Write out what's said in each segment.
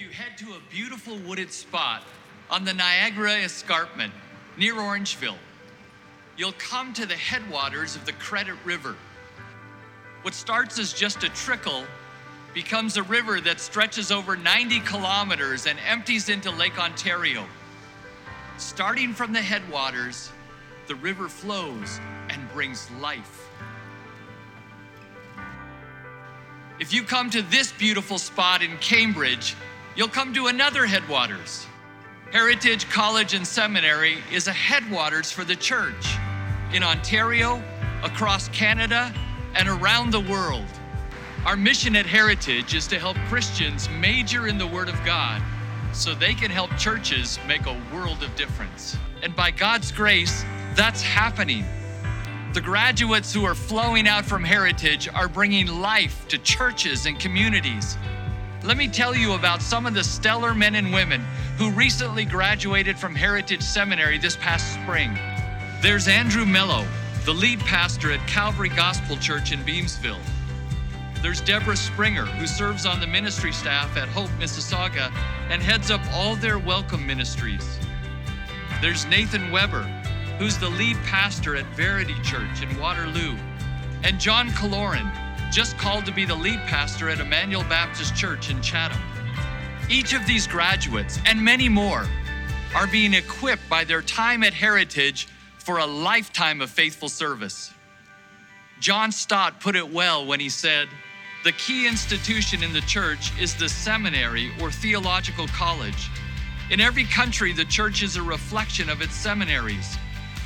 you head to a beautiful wooded spot on the Niagara Escarpment near Orangeville, you'll come to the headwaters of the Credit River. What starts as just a trickle becomes a river that stretches over 90 kilometers and empties into Lake Ontario. Starting from the headwaters, the river flows and brings life. If you come to this beautiful spot in Cambridge, you'll come to another headwaters. Heritage College and Seminary is a headwaters for the church in Ontario, across Canada, and around the world. Our mission at Heritage is to help Christians major in the Word of God so they can help churches make a world of difference. And by God's grace, that's happening. The graduates who are flowing out from Heritage are bringing life to churches and communities. Let me tell you about some of the stellar men and women who recently graduated from Heritage Seminary this past spring. There's Andrew Mello, the lead pastor at Calvary Gospel Church in Beamsville. There's Deborah Springer, who serves on the ministry staff at Hope, Mississauga, and heads up all their welcome ministries. There's Nathan Weber, who's the lead pastor at Verity Church in Waterloo, and John Kaloran, just called to be the lead pastor at Emmanuel Baptist Church in Chatham. Each of these graduates, and many more, are being equipped by their time at Heritage for a lifetime of faithful service. John Stott put it well when he said, the key institution in the church is the seminary or theological college. In every country, the church is a reflection of its seminaries.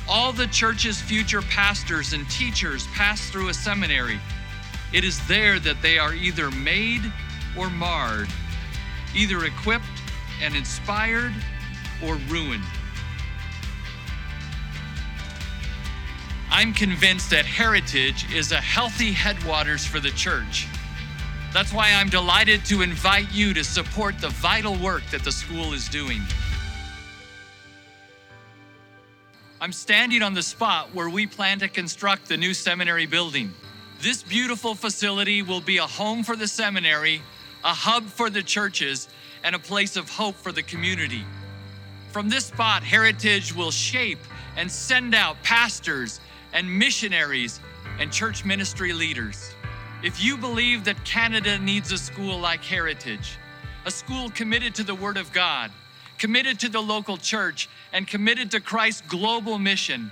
All the church's future pastors and teachers pass through a seminary. It is there that they are either made or marred, either equipped and inspired or ruined. I'm convinced that heritage is a healthy headwaters for the church. That's why I'm delighted to invite you to support the vital work that the school is doing. I'm standing on the spot where we plan to construct the new seminary building. This beautiful facility will be a home for the seminary, a hub for the churches, and a place of hope for the community. From this spot, Heritage will shape and send out pastors and missionaries and church ministry leaders. If you believe that Canada needs a school like Heritage, a school committed to the Word of God, committed to the local church, and committed to Christ's global mission,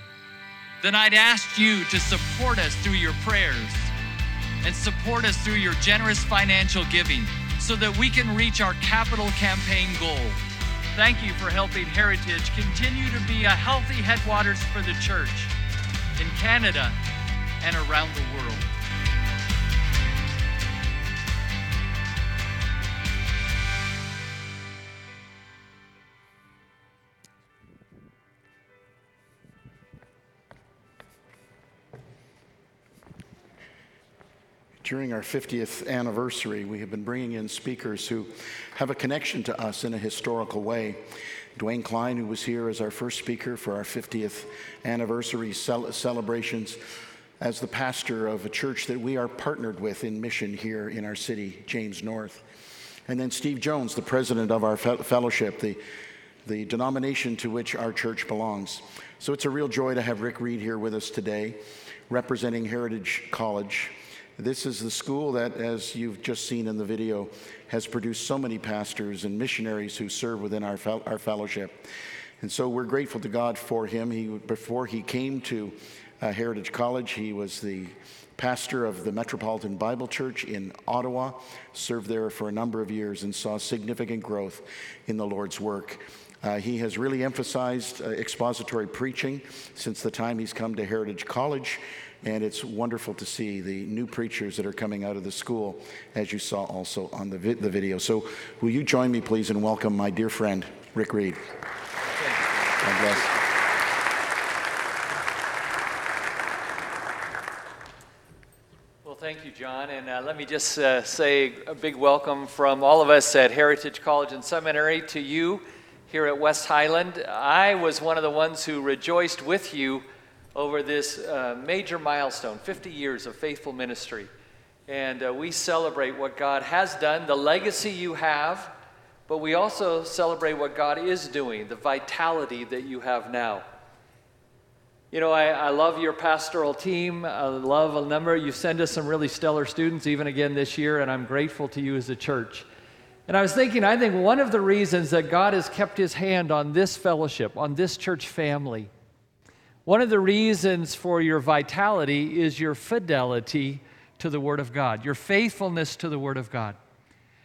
then I'd ask you to support us through your prayers and support us through your generous financial giving so that we can reach our capital campaign goal. Thank you for helping Heritage continue to be a healthy headwaters for the church in Canada and around the world. During our 50th anniversary, we have been bringing in speakers who have a connection to us in a historical way. Dwayne Klein, who was here as our first speaker for our 50th anniversary cel- celebrations, as the pastor of a church that we are partnered with in mission here in our city, James North. And then Steve Jones, the president of our fe- fellowship, the, the denomination to which our church belongs. So it's a real joy to have Rick Reed here with us today, representing Heritage College. This is the school that, as you've just seen in the video, has produced so many pastors and missionaries who serve within our, our fellowship. And so we're grateful to God for him. He, before he came to uh, Heritage College, he was the pastor of the Metropolitan Bible Church in Ottawa, served there for a number of years, and saw significant growth in the Lord's work. Uh, he has really emphasized uh, expository preaching since the time he's come to Heritage College. And it's wonderful to see the new preachers that are coming out of the school, as you saw also on the, vi- the video. So, will you join me, please, and welcome my dear friend, Rick Reed? God bless. Well, thank you, John. And uh, let me just uh, say a big welcome from all of us at Heritage College and Seminary to you here at West Highland. I was one of the ones who rejoiced with you over this uh, major milestone 50 years of faithful ministry. And uh, we celebrate what God has done, the legacy you have, but we also celebrate what God is doing, the vitality that you have now. You know, I, I love your pastoral team. I love a number. You send us some really stellar students, even again this year, and I'm grateful to you as a church. And I was thinking, I think one of the reasons that God has kept his hand on this fellowship, on this church family, one of the reasons for your vitality is your fidelity to the Word of God, your faithfulness to the Word of God.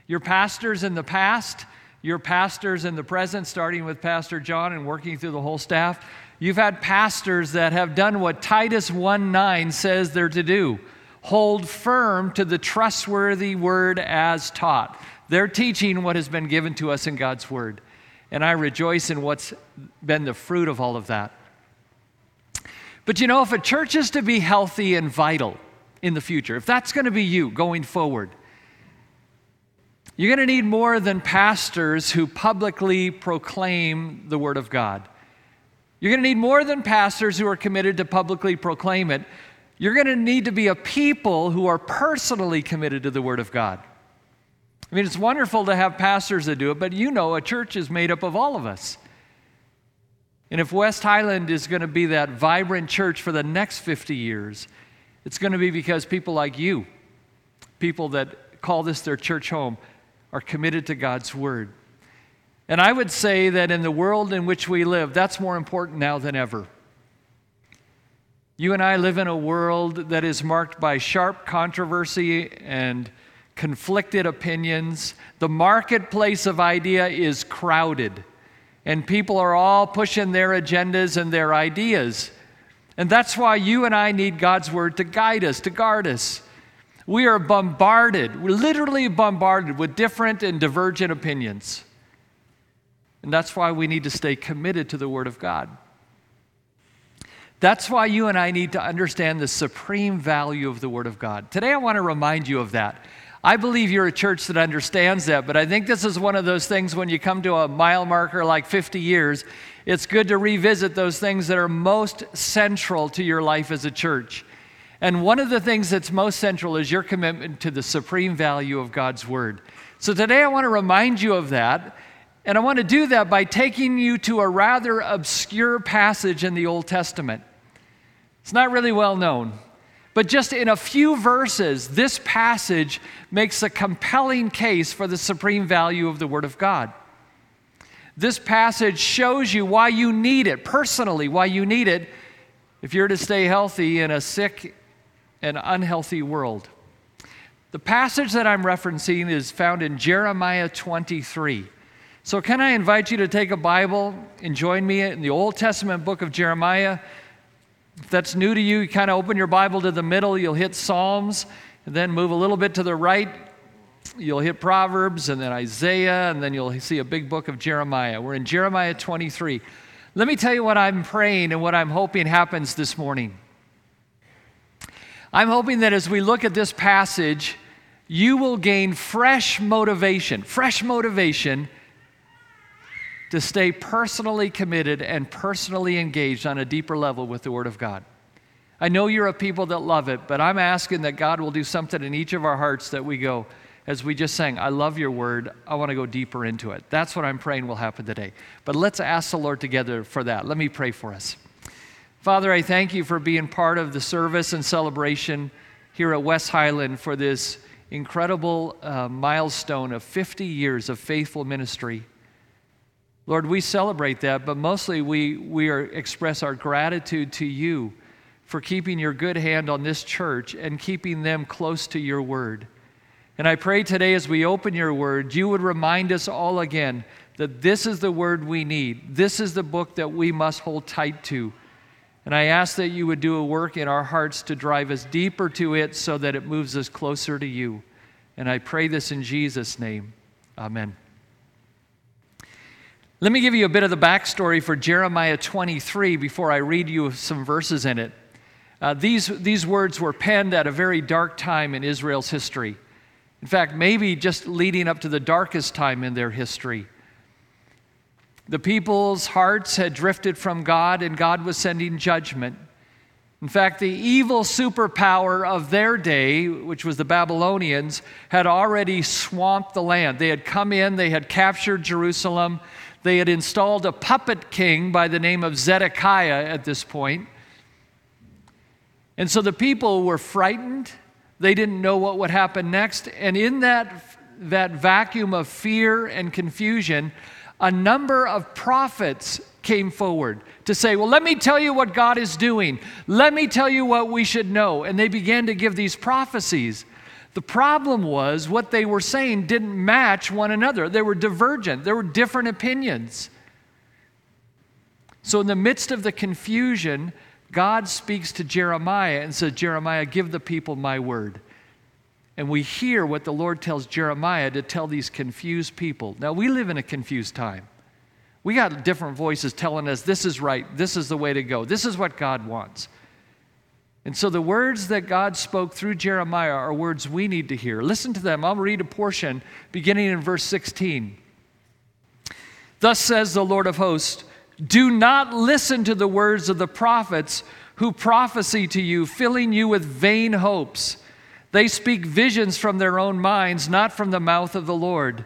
Your pastors in the past, your pastors in the present, starting with Pastor John and working through the whole staff, You've had pastors that have done what Titus 1 9 says they're to do hold firm to the trustworthy word as taught. They're teaching what has been given to us in God's word. And I rejoice in what's been the fruit of all of that. But you know, if a church is to be healthy and vital in the future, if that's going to be you going forward, you're going to need more than pastors who publicly proclaim the Word of God. You're going to need more than pastors who are committed to publicly proclaim it. You're going to need to be a people who are personally committed to the Word of God. I mean, it's wonderful to have pastors that do it, but you know, a church is made up of all of us. And if West Highland is going to be that vibrant church for the next 50 years, it's going to be because people like you, people that call this their church home, are committed to God's Word. And I would say that in the world in which we live, that's more important now than ever. You and I live in a world that is marked by sharp controversy and conflicted opinions. The marketplace of idea is crowded, and people are all pushing their agendas and their ideas. And that's why you and I need God's word to guide us, to guard us. We are bombarded, we're literally bombarded with different and divergent opinions. And that's why we need to stay committed to the Word of God. That's why you and I need to understand the supreme value of the Word of God. Today, I want to remind you of that. I believe you're a church that understands that, but I think this is one of those things when you come to a mile marker like 50 years, it's good to revisit those things that are most central to your life as a church. And one of the things that's most central is your commitment to the supreme value of God's Word. So today, I want to remind you of that. And I want to do that by taking you to a rather obscure passage in the Old Testament. It's not really well known, but just in a few verses, this passage makes a compelling case for the supreme value of the Word of God. This passage shows you why you need it, personally, why you need it if you're to stay healthy in a sick and unhealthy world. The passage that I'm referencing is found in Jeremiah 23. So, can I invite you to take a Bible and join me in the Old Testament book of Jeremiah? If that's new to you, you kind of open your Bible to the middle, you'll hit Psalms, and then move a little bit to the right, you'll hit Proverbs, and then Isaiah, and then you'll see a big book of Jeremiah. We're in Jeremiah 23. Let me tell you what I'm praying and what I'm hoping happens this morning. I'm hoping that as we look at this passage, you will gain fresh motivation, fresh motivation to stay personally committed and personally engaged on a deeper level with the Word of God. I know you're a people that love it, but I'm asking that God will do something in each of our hearts that we go, as we just sang, I love your word. I want to go deeper into it. That's what I'm praying will happen today. But let's ask the Lord together for that. Let me pray for us. Father, I thank you for being part of the service and celebration here at West Highland for this incredible uh, milestone of 50 years of faithful ministry. Lord, we celebrate that, but mostly we, we are, express our gratitude to you for keeping your good hand on this church and keeping them close to your word. And I pray today as we open your word, you would remind us all again that this is the word we need. This is the book that we must hold tight to. And I ask that you would do a work in our hearts to drive us deeper to it so that it moves us closer to you. And I pray this in Jesus' name. Amen. Let me give you a bit of the backstory for Jeremiah 23 before I read you some verses in it. Uh, these, these words were penned at a very dark time in Israel's history. In fact, maybe just leading up to the darkest time in their history. The people's hearts had drifted from God, and God was sending judgment. In fact, the evil superpower of their day, which was the Babylonians, had already swamped the land. They had come in, they had captured Jerusalem, they had installed a puppet king by the name of Zedekiah at this point. And so the people were frightened. They didn't know what would happen next. And in that, that vacuum of fear and confusion, a number of prophets came forward to say, Well, let me tell you what God is doing. Let me tell you what we should know. And they began to give these prophecies. The problem was what they were saying didn't match one another, they were divergent, there were different opinions. So, in the midst of the confusion, God speaks to Jeremiah and says, Jeremiah, give the people my word. And we hear what the Lord tells Jeremiah to tell these confused people. Now, we live in a confused time. We got different voices telling us this is right, this is the way to go, this is what God wants. And so the words that God spoke through Jeremiah are words we need to hear. Listen to them. I'll read a portion beginning in verse 16. Thus says the Lord of hosts Do not listen to the words of the prophets who prophesy to you, filling you with vain hopes. They speak visions from their own minds, not from the mouth of the Lord.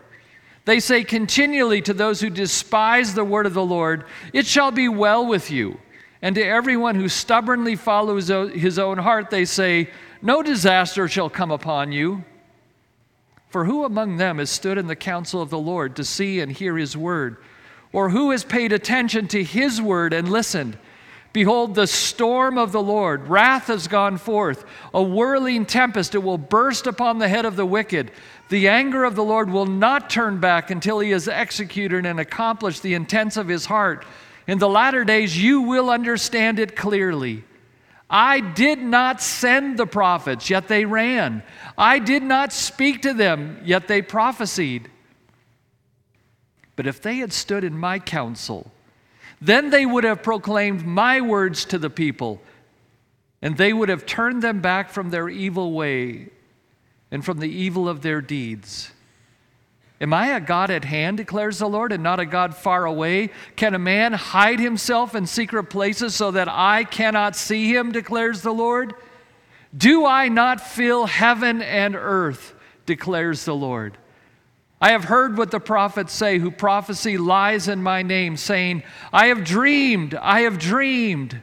They say continually to those who despise the word of the Lord, It shall be well with you. And to everyone who stubbornly follows his own heart, they say, No disaster shall come upon you. For who among them has stood in the counsel of the Lord to see and hear his word? Or who has paid attention to his word and listened? Behold, the storm of the Lord, wrath has gone forth, a whirling tempest, it will burst upon the head of the wicked. The anger of the Lord will not turn back until he has executed and accomplished the intents of his heart. In the latter days, you will understand it clearly. I did not send the prophets, yet they ran. I did not speak to them, yet they prophesied. But if they had stood in my counsel, then they would have proclaimed my words to the people, and they would have turned them back from their evil way and from the evil of their deeds. Am I a God at hand, declares the Lord, and not a God far away? Can a man hide himself in secret places so that I cannot see him, declares the Lord? Do I not fill heaven and earth, declares the Lord? I have heard what the prophets say who prophesy lies in my name, saying, I have dreamed, I have dreamed.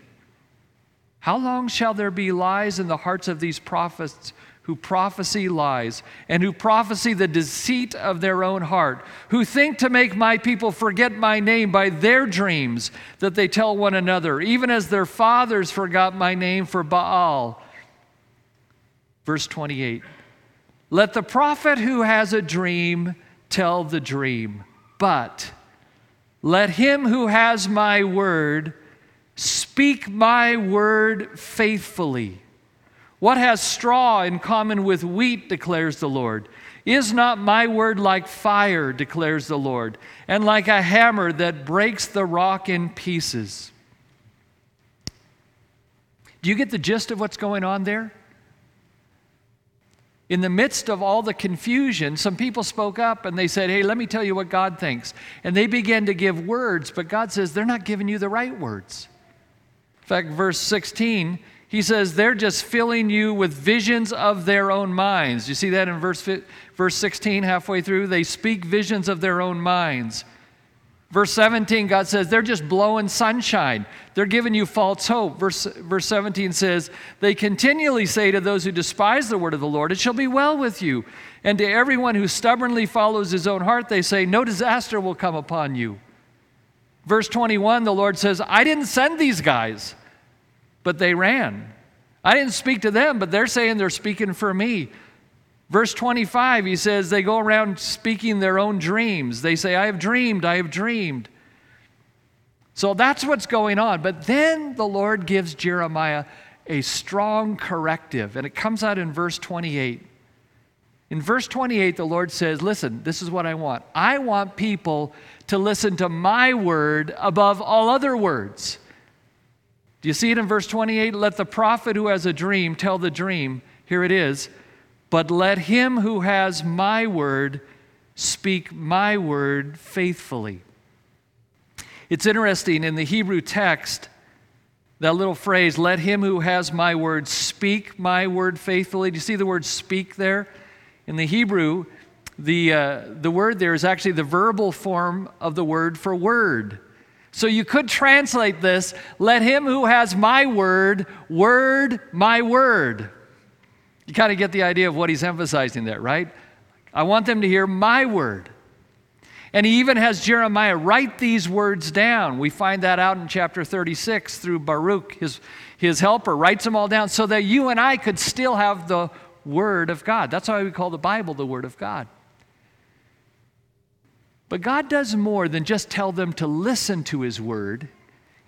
How long shall there be lies in the hearts of these prophets who prophesy lies and who prophesy the deceit of their own heart, who think to make my people forget my name by their dreams that they tell one another, even as their fathers forgot my name for Baal? Verse 28 Let the prophet who has a dream tell the dream. But let him who has my word speak my word faithfully. What has straw in common with wheat, declares the Lord? Is not my word like fire, declares the Lord, and like a hammer that breaks the rock in pieces? Do you get the gist of what's going on there? in the midst of all the confusion, some people spoke up and they said, Hey, let me tell you what God thinks. And they began to give words, but God says they're not giving you the right words. In fact, verse 16, he says they're just filling you with visions of their own minds. You see that in verse, verse 16, halfway through? They speak visions of their own minds. Verse 17, God says, they're just blowing sunshine. They're giving you false hope. Verse, verse 17 says, they continually say to those who despise the word of the Lord, It shall be well with you. And to everyone who stubbornly follows his own heart, they say, No disaster will come upon you. Verse 21, the Lord says, I didn't send these guys, but they ran. I didn't speak to them, but they're saying they're speaking for me. Verse 25, he says, they go around speaking their own dreams. They say, I have dreamed, I have dreamed. So that's what's going on. But then the Lord gives Jeremiah a strong corrective, and it comes out in verse 28. In verse 28, the Lord says, Listen, this is what I want. I want people to listen to my word above all other words. Do you see it in verse 28? Let the prophet who has a dream tell the dream. Here it is. But let him who has my word speak my word faithfully. It's interesting in the Hebrew text, That little phrase, let him who has my word speak my word faithfully. Do you see the word speak there? In the Hebrew, the, uh, the word there is actually the verbal form of the word for word. So you could translate this let him who has my word, word my word. You kind of get the idea of what he's emphasizing there, right? I want them to hear my word. And he even has Jeremiah write these words down. We find that out in chapter 36 through Baruch, his, his helper, writes them all down so that you and I could still have the word of God. That's why we call the Bible the word of God. But God does more than just tell them to listen to His word.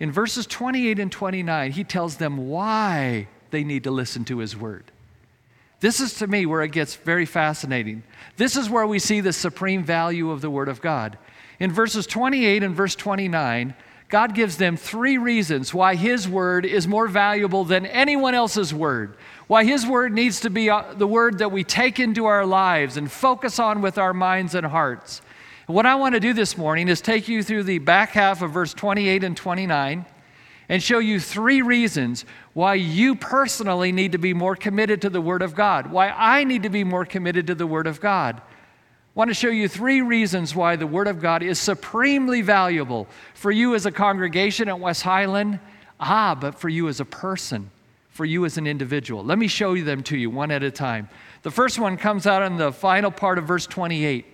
In verses 28 and 29, He tells them why they need to listen to His word. This is to me where it gets very fascinating. This is where we see the supreme value of the Word of God. In verses 28 and verse 29, God gives them three reasons why His Word is more valuable than anyone else's Word, why His Word needs to be uh, the Word that we take into our lives and focus on with our minds and hearts. What I want to do this morning is take you through the back half of verse 28 and 29 and show you three reasons why you personally need to be more committed to the Word of God, why I need to be more committed to the Word of God. I want to show you three reasons why the Word of God is supremely valuable for you as a congregation at West Highland, ah, but for you as a person, for you as an individual. Let me show you them to you one at a time. The first one comes out in the final part of verse 28.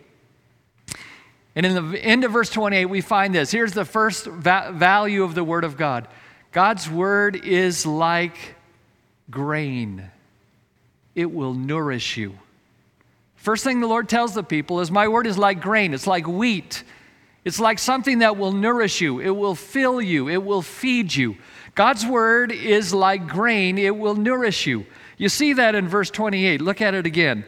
And in the end of verse 28, we find this. Here's the first va- value of the Word of God God's Word is like grain, it will nourish you. First thing the Lord tells the people is, My Word is like grain, it's like wheat. It's like something that will nourish you, it will fill you, it will feed you. God's Word is like grain, it will nourish you. You see that in verse 28. Look at it again.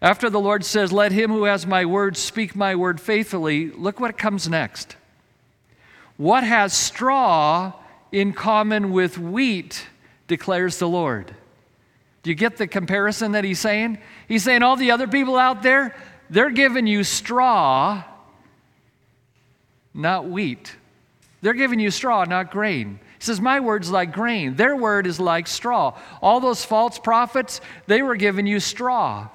After the Lord says, Let him who has my word speak my word faithfully, look what comes next. What has straw in common with wheat, declares the Lord? Do you get the comparison that he's saying? He's saying, All the other people out there, they're giving you straw, not wheat. They're giving you straw, not grain. He says, My word's like grain. Their word is like straw. All those false prophets, they were giving you straw.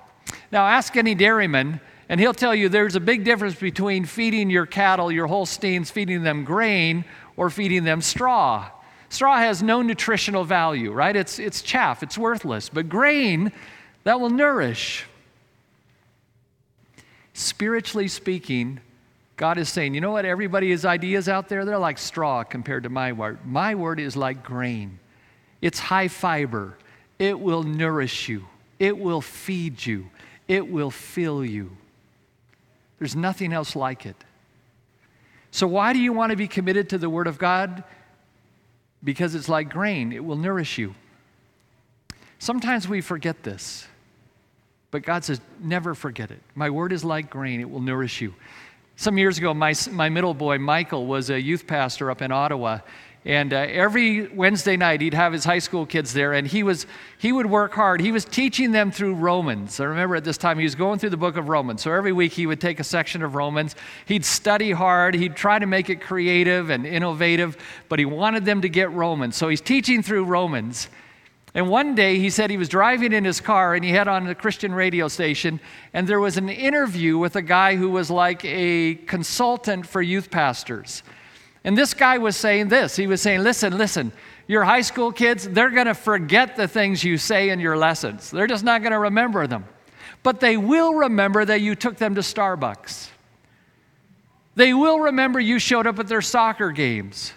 Now, ask any dairyman, and he'll tell you there's a big difference between feeding your cattle, your Holsteins, feeding them grain, or feeding them straw. Straw has no nutritional value, right? It's, it's chaff, it's worthless. But grain, that will nourish. Spiritually speaking, God is saying, you know what? Everybody's ideas out there, they're like straw compared to my word. My word is like grain, it's high fiber, it will nourish you, it will feed you, it will fill you. There's nothing else like it. So, why do you want to be committed to the Word of God? Because it's like grain, it will nourish you. Sometimes we forget this, but God says, never forget it. My Word is like grain, it will nourish you. Some years ago, my, my middle boy, Michael, was a youth pastor up in Ottawa, and uh, every Wednesday night, he'd have his high school kids there, and he, was, he would work hard. He was teaching them through Romans. I remember at this time, he was going through the book of Romans. So every week, he would take a section of Romans. He'd study hard. He'd try to make it creative and innovative, but he wanted them to get Romans. So he's teaching through Romans. And one day, he said he was driving in his car, and he had on a Christian radio station, and there was an interview with a guy who was like a consultant for youth pastors. And this guy was saying this. He was saying, listen, listen, your high school kids, they're going to forget the things you say in your lessons. They're just not going to remember them. But they will remember that you took them to Starbucks. They will remember you showed up at their soccer games.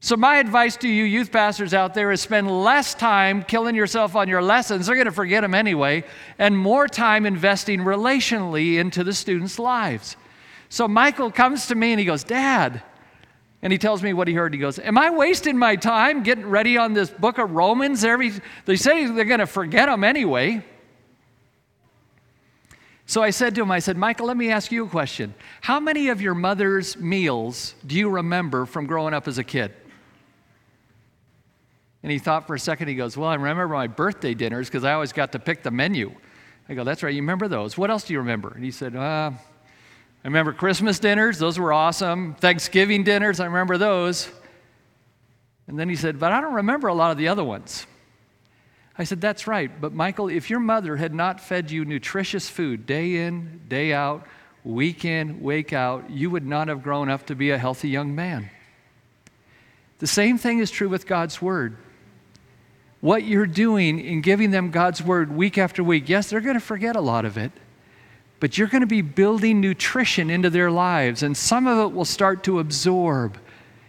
So, my advice to you, youth pastors out there, is spend less time killing yourself on your lessons. They're going to forget them anyway, and more time investing relationally into the students' lives. So Michael comes to me and he goes, Dad, and he tells me what he heard. He goes, Am I wasting my time getting ready on this book of Romans? Every, they say they're going to forget them anyway. So I said to him, I said, Michael, let me ask you a question. How many of your mother's meals do you remember from growing up as a kid? And he thought for a second. He goes, Well, I remember my birthday dinners because I always got to pick the menu. I go, That's right, you remember those. What else do you remember? And he said, uh, I remember Christmas dinners, those were awesome. Thanksgiving dinners, I remember those. And then he said, But I don't remember a lot of the other ones. I said, That's right. But Michael, if your mother had not fed you nutritious food day in, day out, week in, week out, you would not have grown up to be a healthy young man. The same thing is true with God's Word. What you're doing in giving them God's Word week after week, yes, they're going to forget a lot of it, but you're going to be building nutrition into their lives, and some of it will start to absorb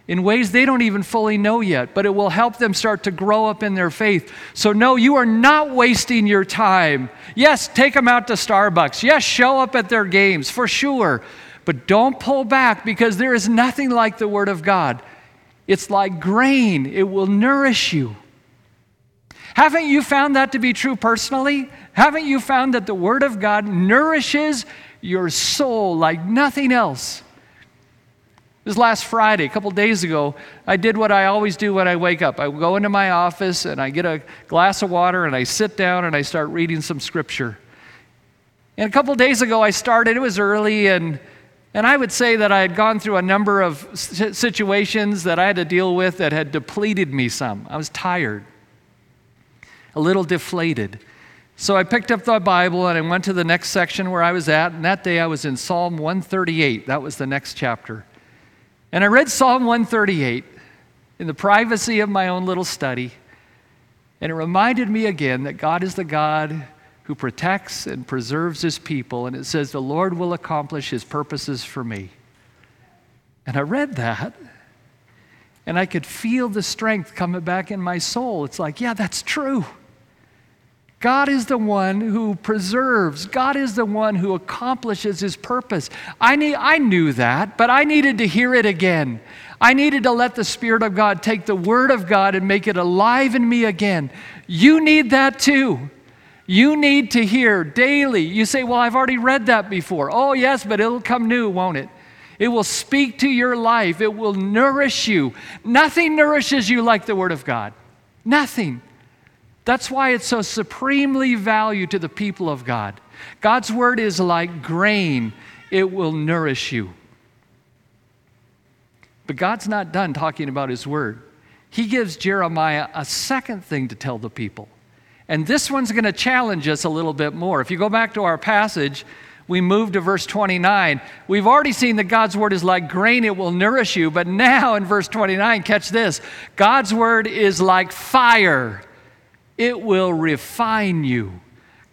in ways they don't even fully know yet, but it will help them start to grow up in their faith. So, no, you are not wasting your time. Yes, take them out to Starbucks. Yes, show up at their games for sure. But don't pull back because there is nothing like the Word of God. It's like grain, it will nourish you. Haven't you found that to be true personally? Haven't you found that the Word of God nourishes your soul like nothing else? This last Friday, a couple days ago, I did what I always do when I wake up. I go into my office and I get a glass of water and I sit down and I start reading some scripture. And a couple days ago, I started, it was early, and, and I would say that I had gone through a number of situations that I had to deal with that had depleted me some. I was tired, a little deflated. So I picked up the Bible and I went to the next section where I was at, and that day I was in Psalm 138. That was the next chapter. And I read Psalm 138 in the privacy of my own little study, and it reminded me again that God is the God who protects and preserves his people. And it says, The Lord will accomplish his purposes for me. And I read that, and I could feel the strength coming back in my soul. It's like, yeah, that's true. God is the one who preserves. God is the one who accomplishes his purpose. I, need, I knew that, but I needed to hear it again. I needed to let the Spirit of God take the Word of God and make it alive in me again. You need that too. You need to hear daily. You say, Well, I've already read that before. Oh, yes, but it'll come new, won't it? It will speak to your life, it will nourish you. Nothing nourishes you like the Word of God. Nothing. That's why it's so supremely valued to the people of God. God's word is like grain, it will nourish you. But God's not done talking about his word. He gives Jeremiah a second thing to tell the people. And this one's going to challenge us a little bit more. If you go back to our passage, we move to verse 29. We've already seen that God's word is like grain, it will nourish you. But now in verse 29, catch this God's word is like fire it will refine you.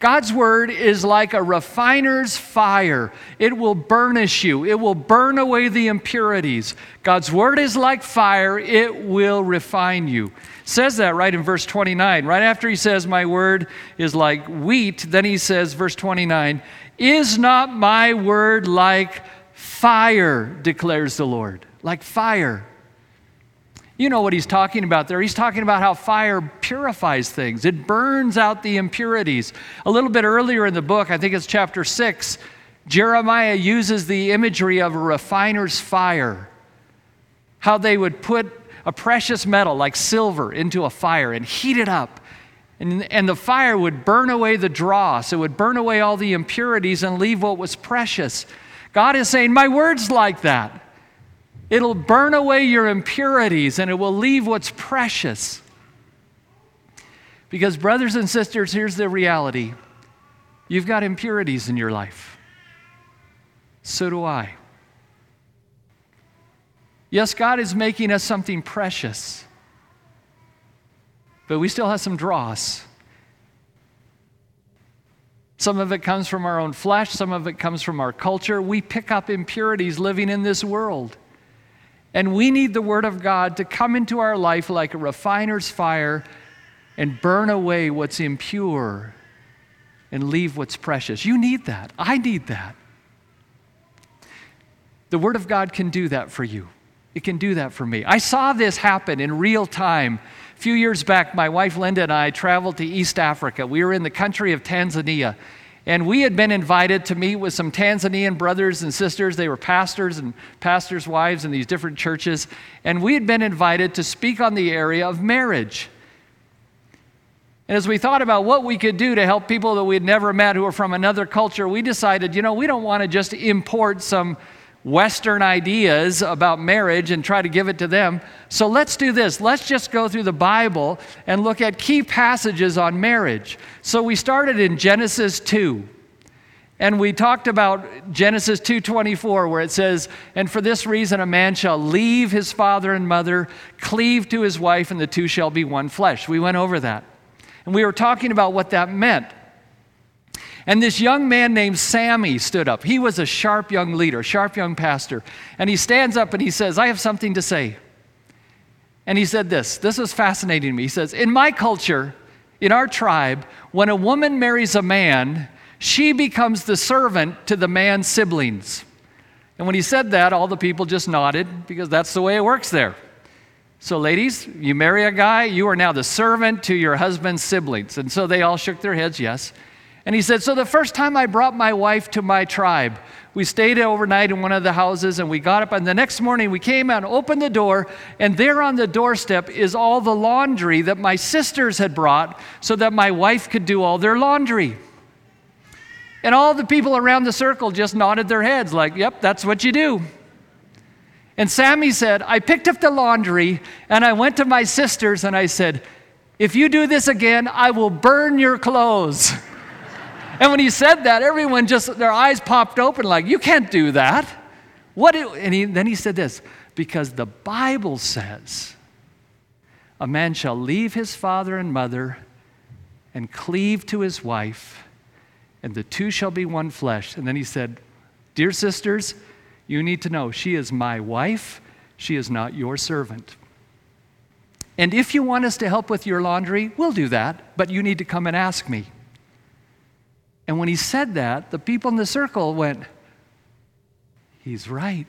God's word is like a refiner's fire. It will burnish you. It will burn away the impurities. God's word is like fire. It will refine you. Says that right in verse 29. Right after he says, My word is like wheat, then he says, verse 29, Is not my word like fire, declares the Lord? Like fire. You know what he's talking about there. He's talking about how fire purifies things, it burns out the impurities. A little bit earlier in the book, I think it's chapter 6, Jeremiah uses the imagery of a refiner's fire. How they would put a precious metal like silver into a fire and heat it up. And, and the fire would burn away the dross, it would burn away all the impurities and leave what was precious. God is saying, My word's like that. It'll burn away your impurities and it will leave what's precious. Because, brothers and sisters, here's the reality you've got impurities in your life. So do I. Yes, God is making us something precious, but we still have some dross. Some of it comes from our own flesh, some of it comes from our culture. We pick up impurities living in this world. And we need the Word of God to come into our life like a refiner's fire and burn away what's impure and leave what's precious. You need that. I need that. The Word of God can do that for you. It can do that for me. I saw this happen in real time. A few years back, my wife Linda and I traveled to East Africa. We were in the country of Tanzania. And we had been invited to meet with some Tanzanian brothers and sisters. They were pastors and pastors' wives in these different churches. And we had been invited to speak on the area of marriage. And as we thought about what we could do to help people that we had never met who were from another culture, we decided, you know, we don't want to just import some Western ideas about marriage and try to give it to them. So let's do this. Let's just go through the Bible and look at key passages on marriage. So we started in Genesis 2. And we talked about Genesis 2:24 where it says, "And for this reason a man shall leave his father and mother, cleave to his wife, and the two shall be one flesh." We went over that. And we were talking about what that meant. And this young man named Sammy stood up. He was a sharp young leader, sharp young pastor. And he stands up and he says, I have something to say. And he said this this was fascinating to me. He says, In my culture, in our tribe, when a woman marries a man, she becomes the servant to the man's siblings. And when he said that, all the people just nodded because that's the way it works there. So, ladies, you marry a guy, you are now the servant to your husband's siblings. And so they all shook their heads, yes. And he said, So the first time I brought my wife to my tribe, we stayed overnight in one of the houses and we got up. And the next morning we came out and opened the door, and there on the doorstep is all the laundry that my sisters had brought so that my wife could do all their laundry. And all the people around the circle just nodded their heads, like, Yep, that's what you do. And Sammy said, I picked up the laundry and I went to my sisters and I said, If you do this again, I will burn your clothes. and when he said that, everyone just, their eyes popped open, like, You can't do that. What? Do, and he, then he said this because the Bible says, A man shall leave his father and mother and cleave to his wife, and the two shall be one flesh. And then he said, Dear sisters, you need to know she is my wife, she is not your servant. And if you want us to help with your laundry, we'll do that, but you need to come and ask me. And when he said that, the people in the circle went, He's right.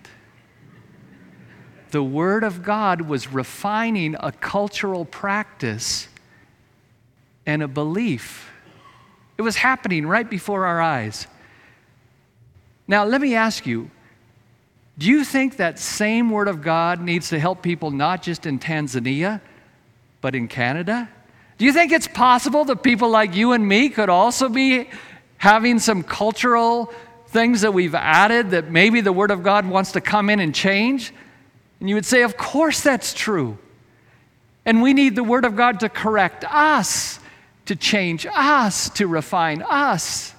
The Word of God was refining a cultural practice and a belief. It was happening right before our eyes. Now, let me ask you do you think that same Word of God needs to help people not just in Tanzania, but in Canada? Do you think it's possible that people like you and me could also be having some cultural things that we've added that maybe the Word of God wants to come in and change? And you would say, Of course that's true. And we need the Word of God to correct us, to change us, to refine us.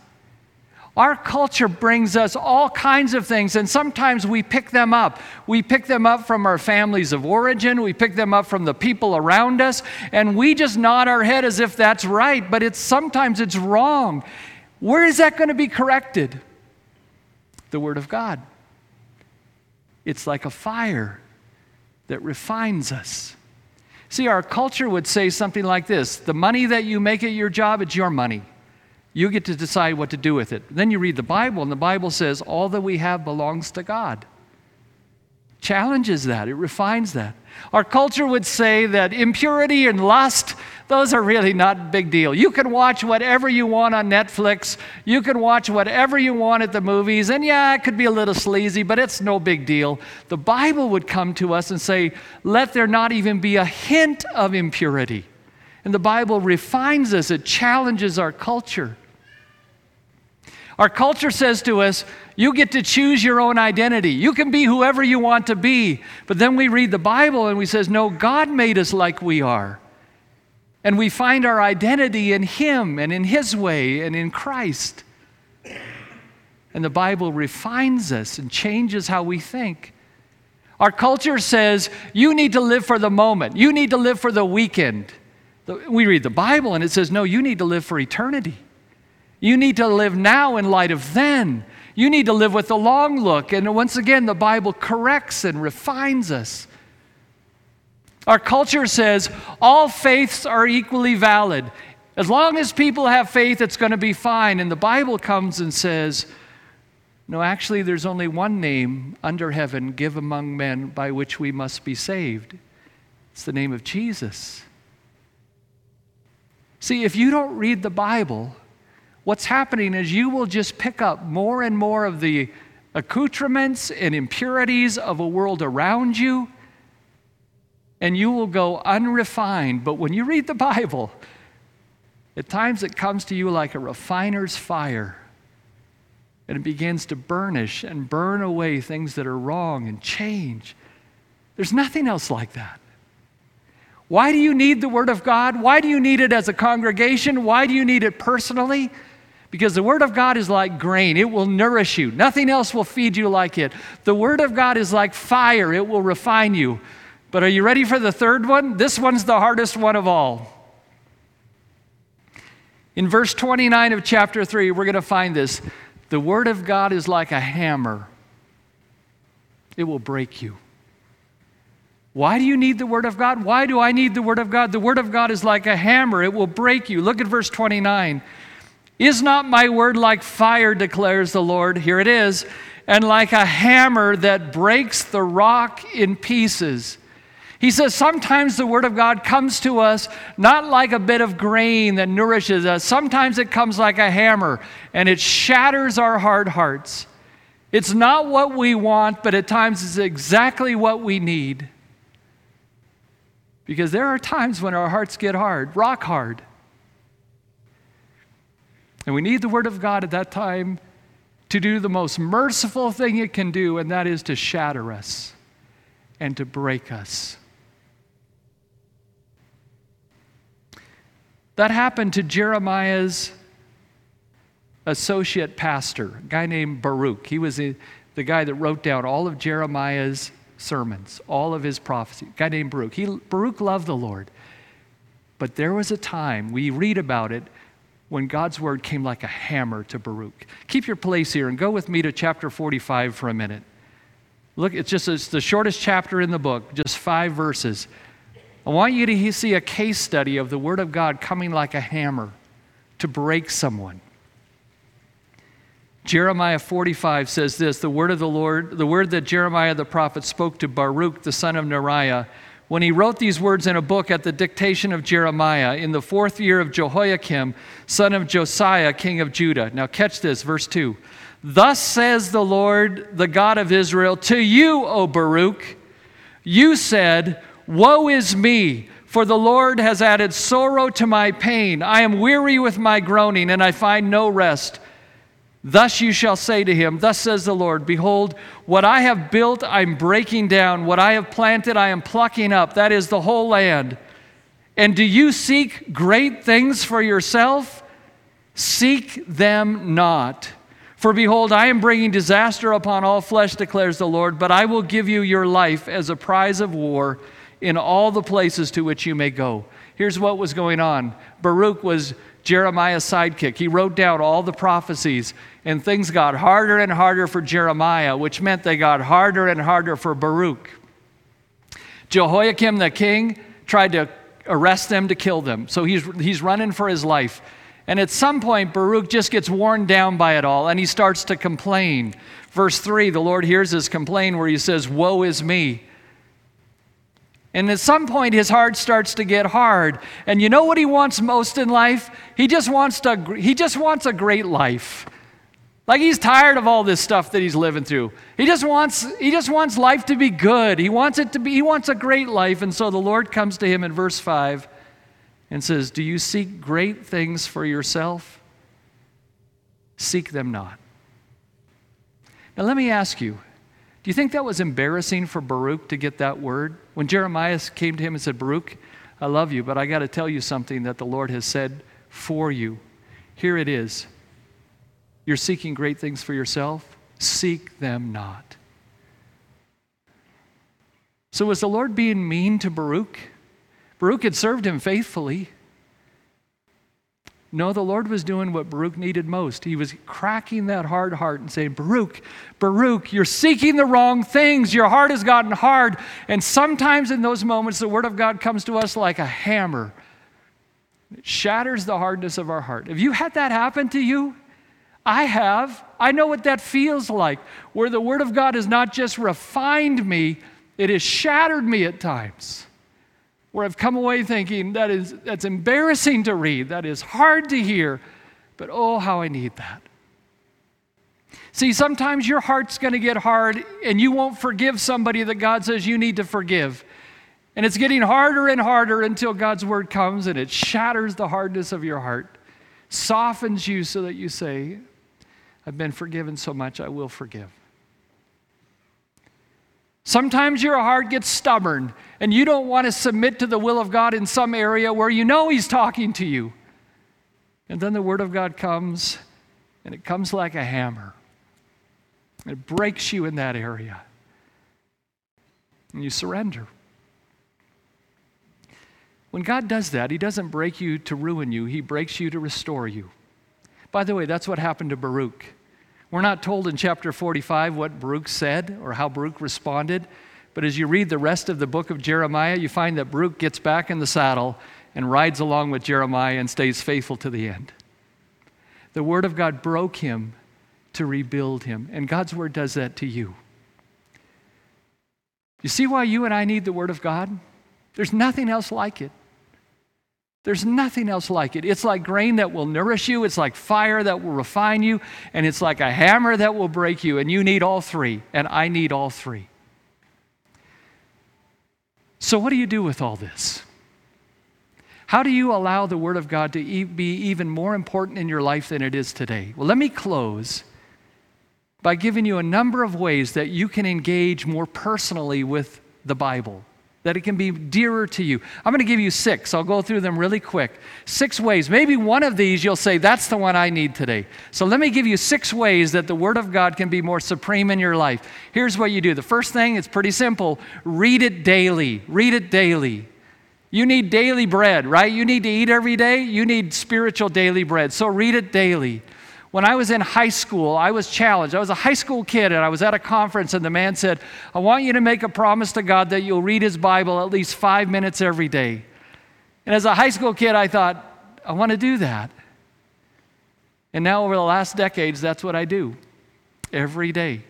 Our culture brings us all kinds of things, and sometimes we pick them up. We pick them up from our families of origin, we pick them up from the people around us, and we just nod our head as if that's right, but it's sometimes it's wrong. Where is that going to be corrected? The Word of God. It's like a fire that refines us. See, our culture would say something like this the money that you make at your job, it's your money. You get to decide what to do with it. Then you read the Bible, and the Bible says all that we have belongs to God. Challenges that, it refines that. Our culture would say that impurity and lust, those are really not a big deal. You can watch whatever you want on Netflix, you can watch whatever you want at the movies, and yeah, it could be a little sleazy, but it's no big deal. The Bible would come to us and say, let there not even be a hint of impurity. And the Bible refines us, it challenges our culture. Our culture says to us, you get to choose your own identity. You can be whoever you want to be. But then we read the Bible and we says, no, God made us like we are. And we find our identity in him and in his way and in Christ. And the Bible refines us and changes how we think. Our culture says you need to live for the moment. You need to live for the weekend. We read the Bible and it says, no, you need to live for eternity. You need to live now in light of then. You need to live with the long look. And once again, the Bible corrects and refines us. Our culture says all faiths are equally valid. As long as people have faith, it's going to be fine. And the Bible comes and says, no, actually, there's only one name under heaven given among men by which we must be saved. It's the name of Jesus. See, if you don't read the Bible, what's happening is you will just pick up more and more of the accoutrements and impurities of a world around you, and you will go unrefined. But when you read the Bible, at times it comes to you like a refiner's fire. and it begins to burnish and burn away things that are wrong and change. There's nothing else like that. Why do you need the Word of God? Why do you need it as a congregation? Why do you need it personally? Because the Word of God is like grain, it will nourish you. Nothing else will feed you like it. The Word of God is like fire, it will refine you. But are you ready for the third one? This one's the hardest one of all. In verse 29 of chapter 3, we're going to find this. The Word of God is like a hammer, it will break you. Why do you need the Word of God? Why do I need the Word of God? The Word of God is like a hammer, it will break you. Look at verse 29. Is not my word like fire, declares the Lord? Here it is. And like a hammer that breaks the rock in pieces. He says sometimes the Word of God comes to us not like a bit of grain that nourishes us, sometimes it comes like a hammer and it shatters our hard hearts. It's not what we want, but at times it's exactly what we need. Because there are times when our hearts get hard, rock hard. And we need the Word of God at that time to do the most merciful thing it can do, and that is to shatter us and to break us. That happened to Jeremiah's associate pastor, a guy named Baruch. He was the, guy that wrote down all of Jeremiah's sermons, all of his prophecy. A guy named Baruch. He, Baruch loved the Lord. But there was a time, we read about it, when God's word came like a hammer to Baruch. Keep your place here and go with me to chapter 45 for a minute. Look, it's just it's the shortest chapter in the book, just five verses. I want you to see a case study of the Word of God coming like a hammer to break someone. Jeremiah 45 says this the word of the Lord, the word that Jeremiah the prophet spoke to Baruch the son of Neriah when he wrote these words in a book at the dictation of Jeremiah in the fourth year of Jehoiakim, son of Josiah, king of Judah. Now, catch this, verse 2. Thus says the Lord, the God of Israel, to you, O Baruch, you said, Woe is me, for the Lord has added sorrow to my pain. I am weary with my groaning, and I find no rest. Thus you shall say to him, Thus says the Lord, Behold, what I have built I'm breaking down, what I have planted I am plucking up, that is the whole land. And do you seek great things for yourself? Seek them not. For behold, I am bringing disaster upon all flesh, declares the Lord, but I will give you your life as a prize of war in all the places to which you may go. Here's what was going on Baruch was Jeremiah's sidekick. He wrote down all the prophecies, and things got harder and harder for Jeremiah, which meant they got harder and harder for Baruch. Jehoiakim the king tried to arrest them to kill them, so he's, he's running for his life. And at some point, Baruch just gets worn down by it all and he starts to complain. Verse 3, the Lord hears his complaint where he says, Woe is me. And at some point, his heart starts to get hard. And you know what he wants most in life? He just wants, to, he just wants a great life. Like he's tired of all this stuff that he's living through. He just wants, he just wants life to be good. He wants it to be, he wants a great life. And so the Lord comes to him in verse 5 and says, Do you seek great things for yourself? Seek them not. Now let me ask you, do you think that was embarrassing for Baruch to get that word? When Jeremiah came to him and said, Baruch, I love you, but I got to tell you something that the Lord has said for you. Here it is. You're seeking great things for yourself, seek them not. So, was the Lord being mean to Baruch? Baruch had served him faithfully. No, the Lord was doing what Baruch needed most. He was cracking that hard heart and saying, Baruch, Baruch, you're seeking the wrong things. Your heart has gotten hard. And sometimes in those moments, the Word of God comes to us like a hammer. It shatters the hardness of our heart. Have you had that happen to you? I have. I know what that feels like, where the Word of God has not just refined me, it has shattered me at times where I've come away thinking that is that's embarrassing to read, that is hard to hear, but oh how I need that. See, sometimes your heart's going to get hard and you won't forgive somebody that God says you need to forgive. And it's getting harder and harder until God's word comes and it shatters the hardness of your heart, softens you so that you say, I've been forgiven so much, I will forgive. Sometimes your heart gets stubborn and you don't want to submit to the will of God in some area where you know He's talking to you. And then the Word of God comes and it comes like a hammer. It breaks you in that area. And you surrender. When God does that, He doesn't break you to ruin you, He breaks you to restore you. By the way, that's what happened to Baruch. We're not told in chapter 45 what Baruch said or how Baruch responded, but as you read the rest of the book of Jeremiah, you find that Baruch gets back in the saddle and rides along with Jeremiah and stays faithful to the end. The Word of God broke him to rebuild him, and God's Word does that to you. You see why you and I need the Word of God? There's nothing else like it. There's nothing else like it. It's like grain that will nourish you, it's like fire that will refine you, and it's like a hammer that will break you. And you need all three, and I need all three. So, what do you do with all this? How do you allow the Word of God to be even more important in your life than it is today? Well, let me close by giving you a number of ways that you can engage more personally with the Bible that it can be dearer to you. I'm going to give you six. I'll go through them really quick. Six ways. Maybe one of these you'll say, that's the one I need today. So let me give you six ways that the Word of God can be more supreme in your life. Here's what you do. The first thing, it's pretty simple read it daily. Read it daily. You need daily bread, right? You need to eat every day. You need spiritual daily bread. So read it daily. When I was in high school, I was challenged. I was a high school kid and I was at a conference, and the man said, I want you to make a promise to God that you'll read his Bible at least five minutes every day. And as a high school kid, I thought, I want to do that. And now, over the last decades, that's what I do every day.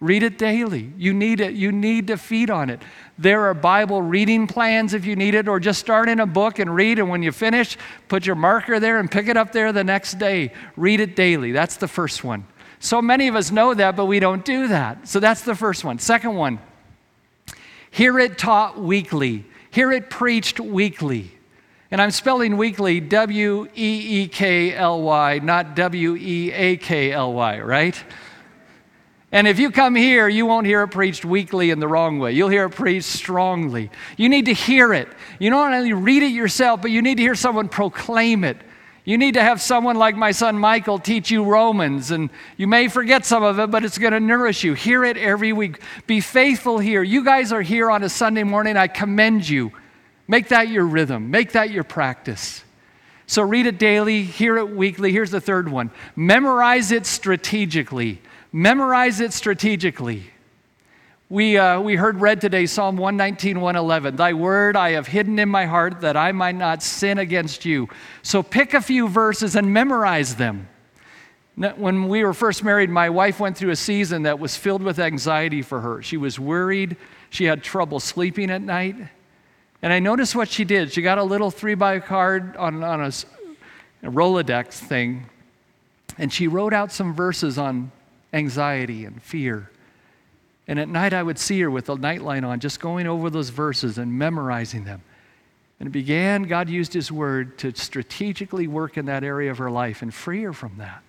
Read it daily. You need it. You need to feed on it. There are Bible reading plans if you need it, or just start in a book and read, and when you finish, put your marker there and pick it up there the next day. Read it daily. That's the first one. So many of us know that, but we don't do that. So that's the first one. Second one, hear it taught weekly, hear it preached weekly. And I'm spelling weekly W E E K L Y, not W E A K L Y, right? And if you come here, you won't hear it preached weakly in the wrong way. You'll hear it preached strongly. You need to hear it. You don't only read it yourself, but you need to hear someone proclaim it. You need to have someone like my son Michael teach you Romans, and you may forget some of it, but it's going to nourish you. Hear it every week. Be faithful here. You guys are here on a Sunday morning. I commend you. Make that your rhythm, make that your practice. So read it daily, hear it weekly. Here's the third one memorize it strategically. Memorize it strategically. We, uh, we heard read today Psalm 119, 111. Thy word I have hidden in my heart that I might not sin against you. So pick a few verses and memorize them. When we were first married, my wife went through a season that was filled with anxiety for her. She was worried, she had trouble sleeping at night. And I noticed what she did. She got a little three by card on, on a, a Rolodex thing, and she wrote out some verses on anxiety and fear. And at night, I would see her with the nightlight on, just going over those verses and memorizing them. And it began, God used His word to strategically work in that area of her life and free her from that.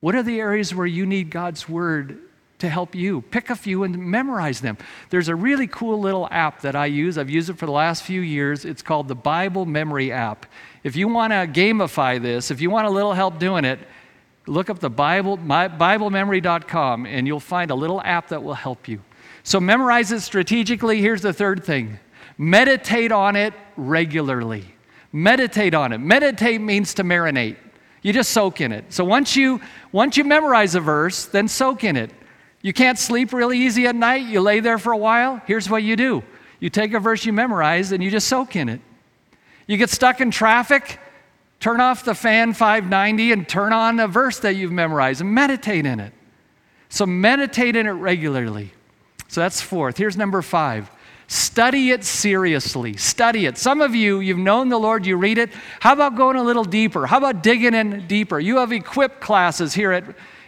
What are the areas where you need God's word to help you? Pick a few and memorize them. There's a really cool little app that I use. I've used it for the last few years. It's called the Bible Memory app. If you want to gamify this, if you want a little help doing it, Look up the Bible, BibleMemory.com, and you'll find a little app that will help you. So memorize it strategically. Here's the third thing meditate on it regularly. Meditate on it. Meditate means to marinate. You just soak in it. So once you once you memorize a verse, then soak in it. You can't sleep really easy at night. You lay there for a while. Here's what you do. You take a verse you memorize and you just soak in it. You get stuck in traffic, Turn off the fan 590 and turn on a verse that you've memorized and meditate in it. So meditate in it regularly. So that's fourth. Here's number five. Study it seriously. Study it. Some of you, you've known the Lord, you read it. How about going a little deeper? How about digging in deeper? You have equipped classes here at,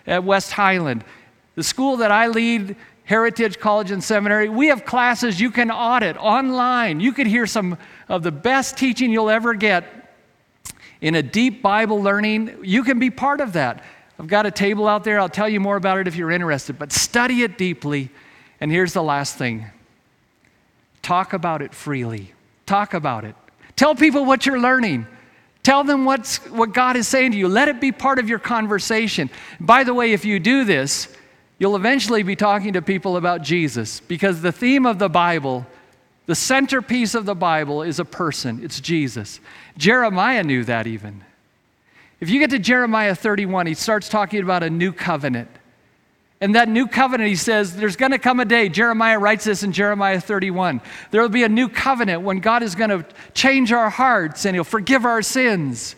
at West Highland. The school that I lead, Heritage College and Seminary, we have classes you can audit online. You could hear some of the best teaching you'll ever get in a deep Bible learning, you can be part of that. I've got a table out there. I'll tell you more about it if you're interested, but study it deeply. And here's the last thing talk about it freely. Talk about it. Tell people what you're learning. Tell them what's, what God is saying to you. Let it be part of your conversation. By the way, if you do this, you'll eventually be talking to people about Jesus because the theme of the Bible, the centerpiece of the Bible, is a person. It's Jesus. Jeremiah knew that even. If you get to Jeremiah 31, he starts talking about a new covenant. And that new covenant, he says, there's going to come a day. Jeremiah writes this in Jeremiah 31. There will be a new covenant when God is going to change our hearts and he'll forgive our sins.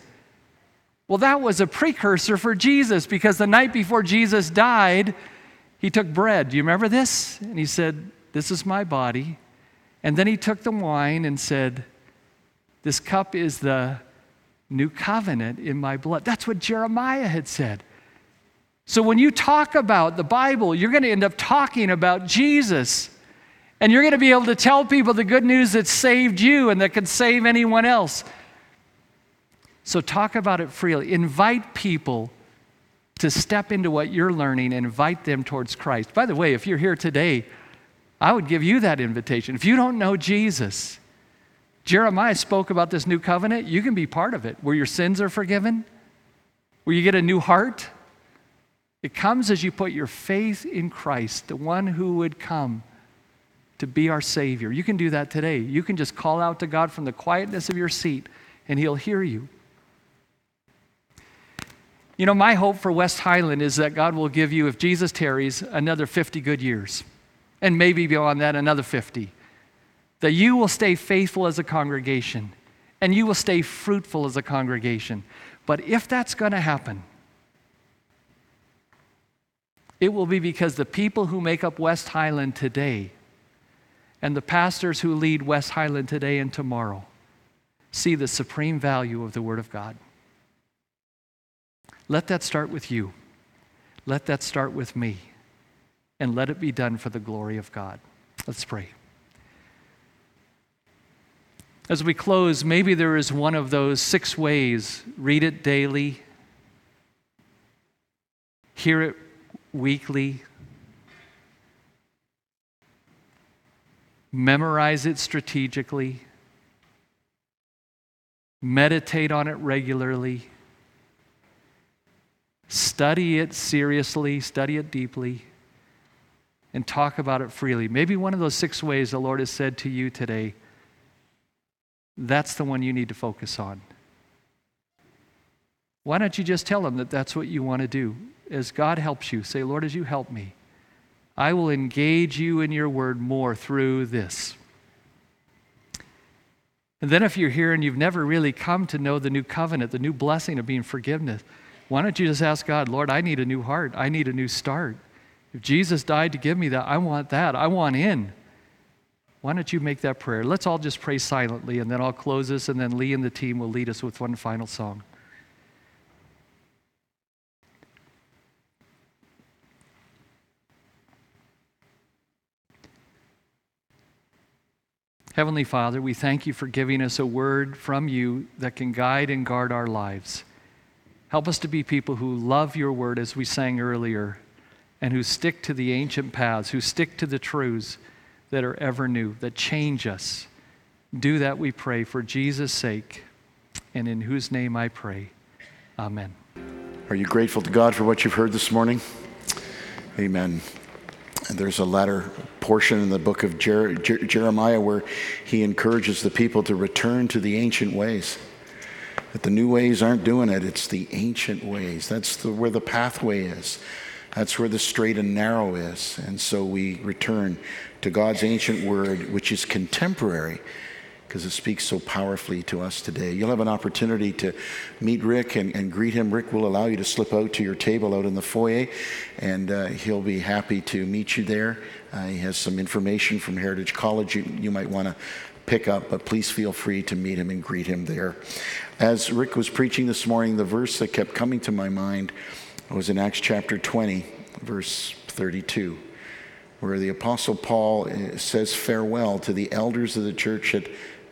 Well, that was a precursor for Jesus because the night before Jesus died, he took bread. Do you remember this? And he said, This is my body. And then he took the wine and said, This cup is the new covenant in my blood. That's what Jeremiah had said. So when you talk about the Bible, you're going to end up talking about Jesus. And you're going to be able to tell people the good news that saved you and that could save anyone else. So talk about it freely. Invite people to step into what you're learning and invite them towards Christ. By the way, if you're here today, I would give you that invitation. If you don't know Jesus, Jeremiah spoke about this new covenant. You can be part of it, where your sins are forgiven, where you get a new heart. It comes as you put your faith in Christ, the one who would come to be our Savior. You can do that today. You can just call out to God from the quietness of your seat, and He'll hear you. You know, my hope for West Highland is that God will give you, if Jesus tarries, another 50 good years, and maybe beyond that, another 50 that you will stay faithful as a congregation and you will stay fruitful as a congregation. But if that's going to happen, it will be because the people who make up West Highland today and the pastors who lead West Highland today and tomorrow see the supreme value of the Word of God. Let that start with you. Let that start with me. And let it be done for the glory of God. Let's pray. As we close, maybe there is one of those six ways. Read it daily, hear it weekly, memorize it strategically, meditate on it regularly, study it seriously, study it deeply, and talk about it freely. Maybe one of those six ways the Lord has said to you today that's the one you need to focus on. Why don't you just tell him that that's what you want to do? As God helps you, say, Lord, as you help me, I will engage you in your word more through this. And then, if you're here and you've never really come to know the new covenant, the new blessing of being forgiveness, why don't you just ask God, Lord, I need a new heart. I need a new start. If Jesus died to give me that, I want that. I want in. Why don't you make that prayer? Let's all just pray silently, and then I'll close this, and then Lee and the team will lead us with one final song. Heavenly Father, we thank you for giving us a word from you that can guide and guard our lives. Help us to be people who love your word, as we sang earlier, and who stick to the ancient paths, who stick to the truths that are ever new, that change us. Do that, we pray, for Jesus' sake, and in whose name I pray. Amen. Are you grateful to God for what you've heard this morning? Amen. And there's a latter portion in the book of Jer- Jer- Jeremiah where he encourages the people to return to the ancient ways. That the new ways aren't doing it, it's the ancient ways. That's the, where the pathway is. That's where the straight and narrow is. And so we return to God's ancient word, which is contemporary because it speaks so powerfully to us today. You'll have an opportunity to meet Rick and, and, greet him. Rick will allow you to slip out to your table out in the foyer, and uh, he'll be happy to meet you there. Uh, he has some information from Heritage College you, you might want to pick up, but please feel free to meet him and greet him there. As Rick was preaching this morning, the verse that kept coming to my mind was in Acts chapter 20, verse 32 where the Apostle Paul eh, says farewell to the elders of the church at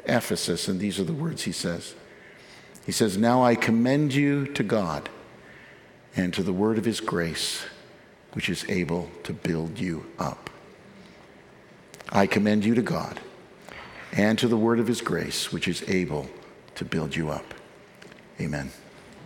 Ephesus, and these are the words he says. He says, Now I commend you to God and to the word of his grace, which is able to build you up. I commend you to God and to the word of his grace, which is able to build you up. Amen.